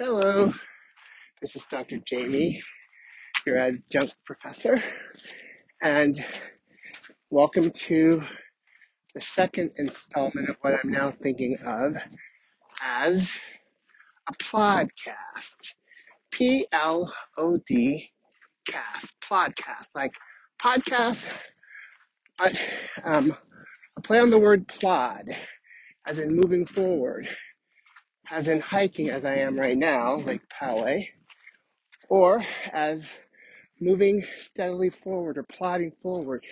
Hello, this is Dr. Jaime, your adjunct professor, and welcome to the second installment of what I'm now thinking of as a plodcast. P L O D cast, plodcast, like podcast, but um, a play on the word plod, as in moving forward, as in hiking, as I am right now, Lake Poway, or as moving steadily forward or plodding forward.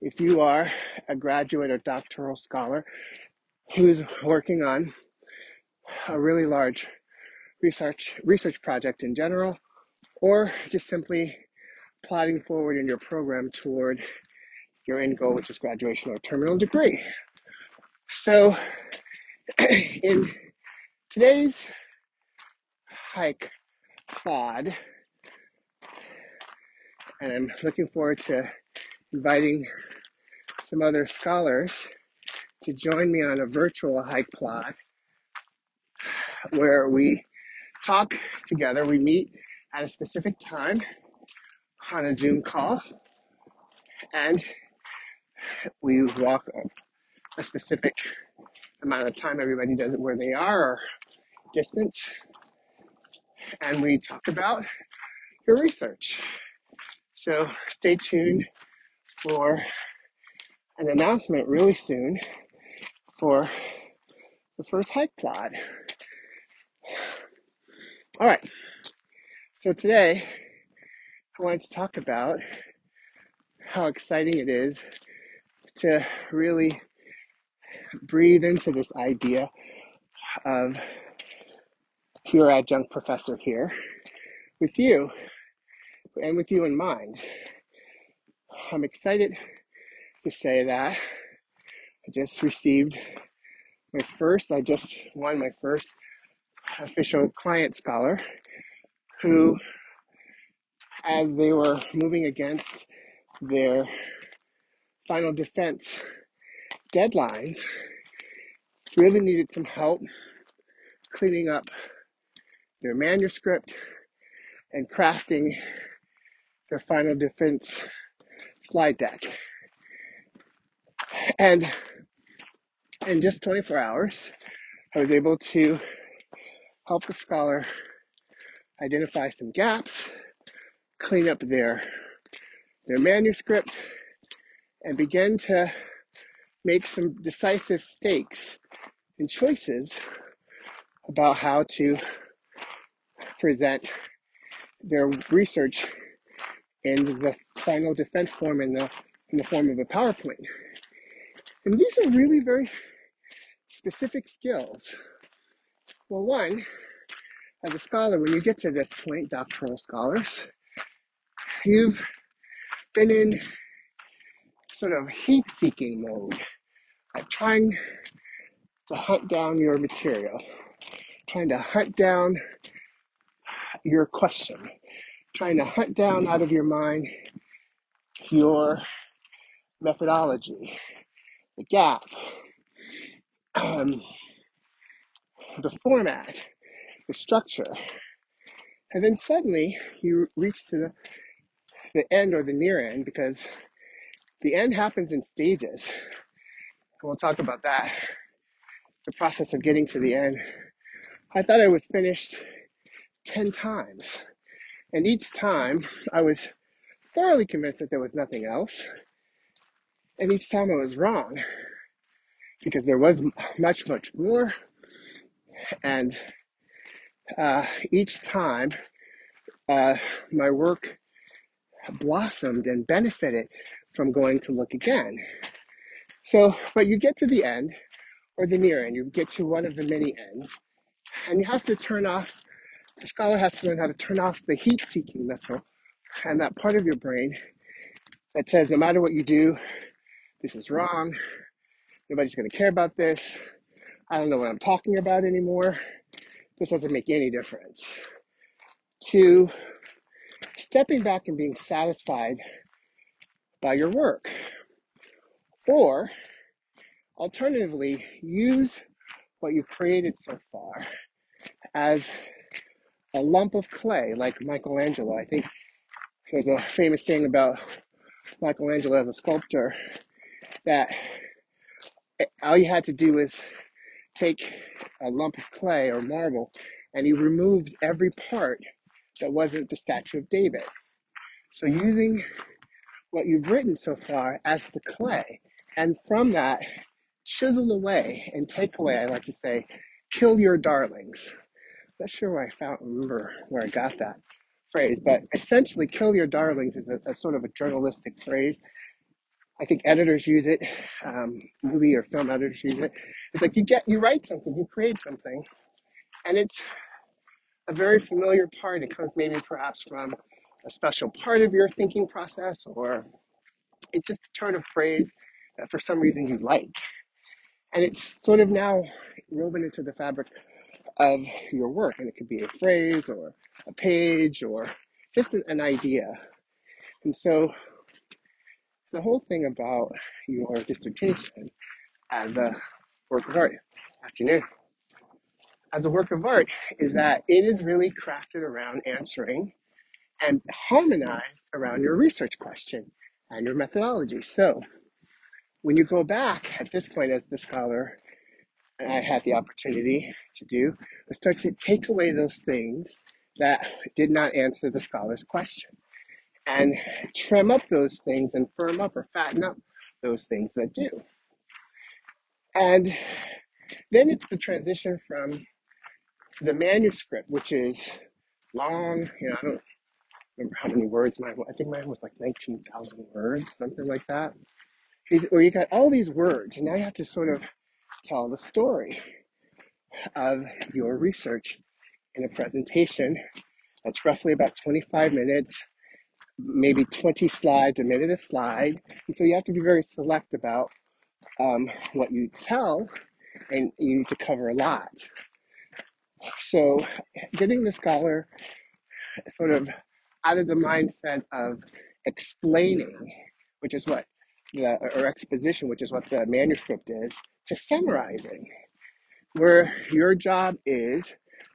If you are a graduate or doctoral scholar who's working on a really large research research project in general or just simply plodding forward in your program toward your end goal which is graduation or terminal degree. So in today's hike plod and i'm looking forward to inviting some other scholars to join me on a virtual hike plod where we talk together. We meet at a specific time on a Zoom call and we walk a specific amount of time. Everybody does it where they are distance. And we talk about your research. So stay tuned for an announcement really soon for the first hike plod. All right. So today I wanted to talk about how exciting it is to really breathe into this idea of your adjunct professor here with you and with you in mind. I'm excited to say that I just received my first, I just won my first official client scholar who, as they were moving against their final defense deadlines, really needed some help cleaning up their manuscript and crafting their final defense slide deck. And in just 24 hours, I was able to help the scholar identify some gaps, clean up their their manuscript, and begin to make some decisive stakes and choices about how to present their research in the final defense form in the in the form of a PowerPoint. And these are really very specific skills. Well, one, as a scholar, when you get to this point, doctoral scholars, you've been in sort of heat seeking mode, like trying to hunt down your material, trying to hunt down your question, trying to hunt down out of your mind your methodology, the gap, um, the format, the structure. And then suddenly you reach to the, the end or the near end because the end happens in stages. We'll talk about that. The process of getting to the end. I thought I was finished 10 times. And each time I was thoroughly convinced that there was nothing else. And each time I was wrong because there was much, much more. And uh, each time uh, my work blossomed and benefited from going to look again. So, but you get to the end or the near end, you get to one of the many ends, and you have to turn off, the scholar has to learn how to turn off the heat seeking missile and that part of your brain that says no matter what you do, this is wrong, nobody's going to care about this, I don't know what I'm talking about anymore, this doesn't make any difference. To stepping back and being satisfied by your work. Or alternatively, use what you've created so far as a lump of clay like Michelangelo. I think there's a famous saying about Michelangelo as a sculptor that all you had to do was take a lump of clay or marble and he removed every part that wasn't the statue of David. So using what you've written so far as the clay, and from that, chisel away and take away, I like to say, kill your darlings. Not sure where I found remember where I got that phrase, but essentially kill your darlings is a, a sort of a journalistic phrase. I think editors use it, um, movie or film editors use it. It's like you get you write something, you create something, and it's a very familiar part. It comes maybe perhaps from a special part of your thinking process, or it's just a turn of phrase that for some reason you like. And it's sort of now woven into the fabric of your work. And it could be a phrase or a page or just an, idea. And so the whole thing about your dissertation as a work of art, afternoon, as a work of art is that it is really crafted around answering and harmonized around your research question and your methodology. So when you go back at this point as the scholar, I had the opportunity to do, was start to take away those things that did not answer the scholar's question and trim up those things and firm up or fatten up those things that do. And then it's the transition from the manuscript, which is long, you know, I don't remember how many words mine was. I think mine was like 19,000 words, something like that. Where you got all these words, and now you have to sort of tell the story of your research in a presentation that's roughly about 25 minutes, maybe 20 slides, a minute a slide. And so you have to be very select about um, what you tell, and you need to cover a lot. So, getting the scholar sort of out of the mindset of explaining, which is what the or exposition, which is what the manuscript is, to summarizing, where your job is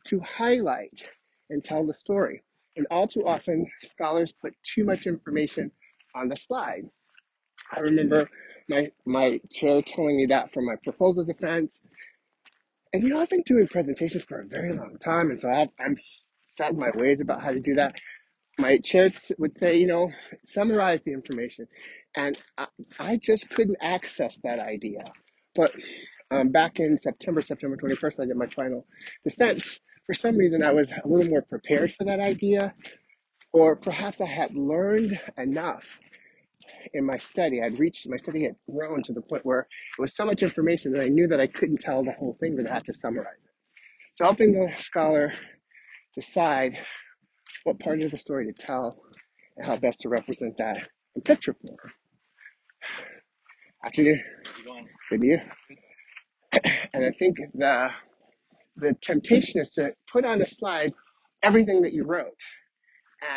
to highlight and tell the story. And all too often, scholars put too much information on the slide. I remember my my chair telling me that for my proposal defense. And you know, I've been doing presentations for a very long time, and so I've, I'm set my ways about how to do that my chair would say, you know, summarize the information. And I, I just couldn't access that idea. But um, back in September, September 21st, I did my final defense. For some reason, I was a little more prepared for that idea, or perhaps I had learned enough in my study. I'd reached, my study had grown to the point where it was so much information that I knew that I couldn't tell the whole thing, but I had to summarize it. So helping the scholar decide what part of the story to tell and how best to represent that in picture form. Afternoon. Good you. And I think the the temptation is to put on a slide everything that you wrote.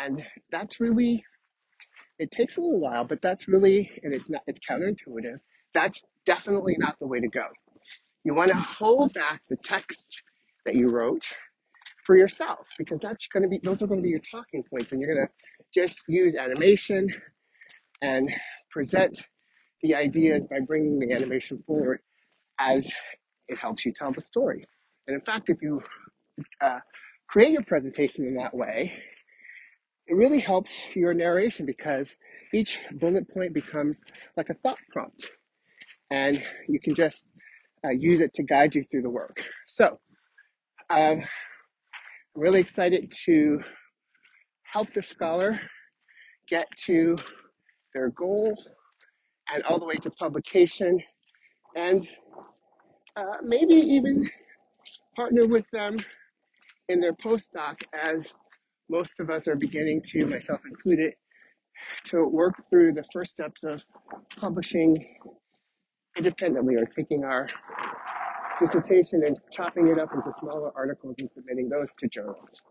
And that's really it takes a little while, but that's really and it's not it's counterintuitive. That's definitely not the way to go. You want to hold back the text that you wrote for yourself because that's going to be those are going to be your talking points and you're going to just use animation and present the ideas by bringing the animation forward as it helps you tell the story. And in fact if you uh, create your presentation in that way it really helps your narration because each bullet point becomes like a thought prompt. And you can just uh, use it to guide you through the work. So um, I'm really excited to help the scholar get to their goal and all the way to publication and uh, maybe even partner with them in their postdoc as most of us are beginning to, myself included, to work through the first steps of publishing independently or taking our dissertation and chopping it up into smaller articles and submitting those to journals.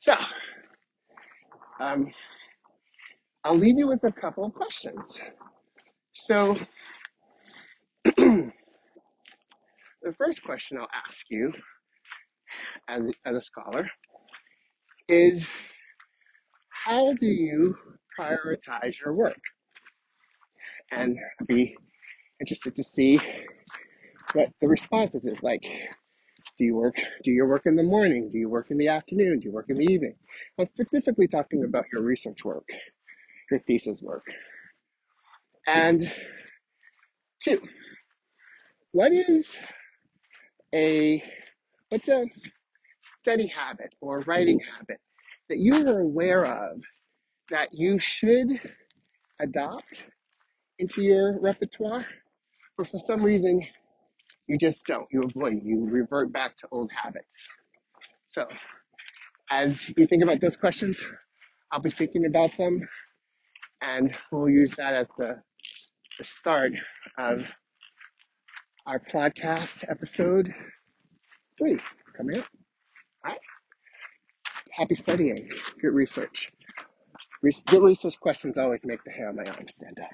So, um, I'll leave you with a couple of questions. So, the first question I'll ask you as, as a scholar is how do you prioritize your work? And I'd be interested to see what the responses is like. Do you work, do your work in the morning? Do you work in the afternoon? Do you work in the evening? I'm specifically talking about your research work, your thesis work. And two, what is a, what's a study habit or writing habit that you are aware of that you should adopt into your repertoire, or for some reason you just don't, you avoid, you revert back to old habits. So, as you think about those questions, I'll be thinking about them, and we'll use that as the, the start of our podcast episode three coming up. All right. Happy studying. Good research. Good research questions always make the hair on my arm stand up.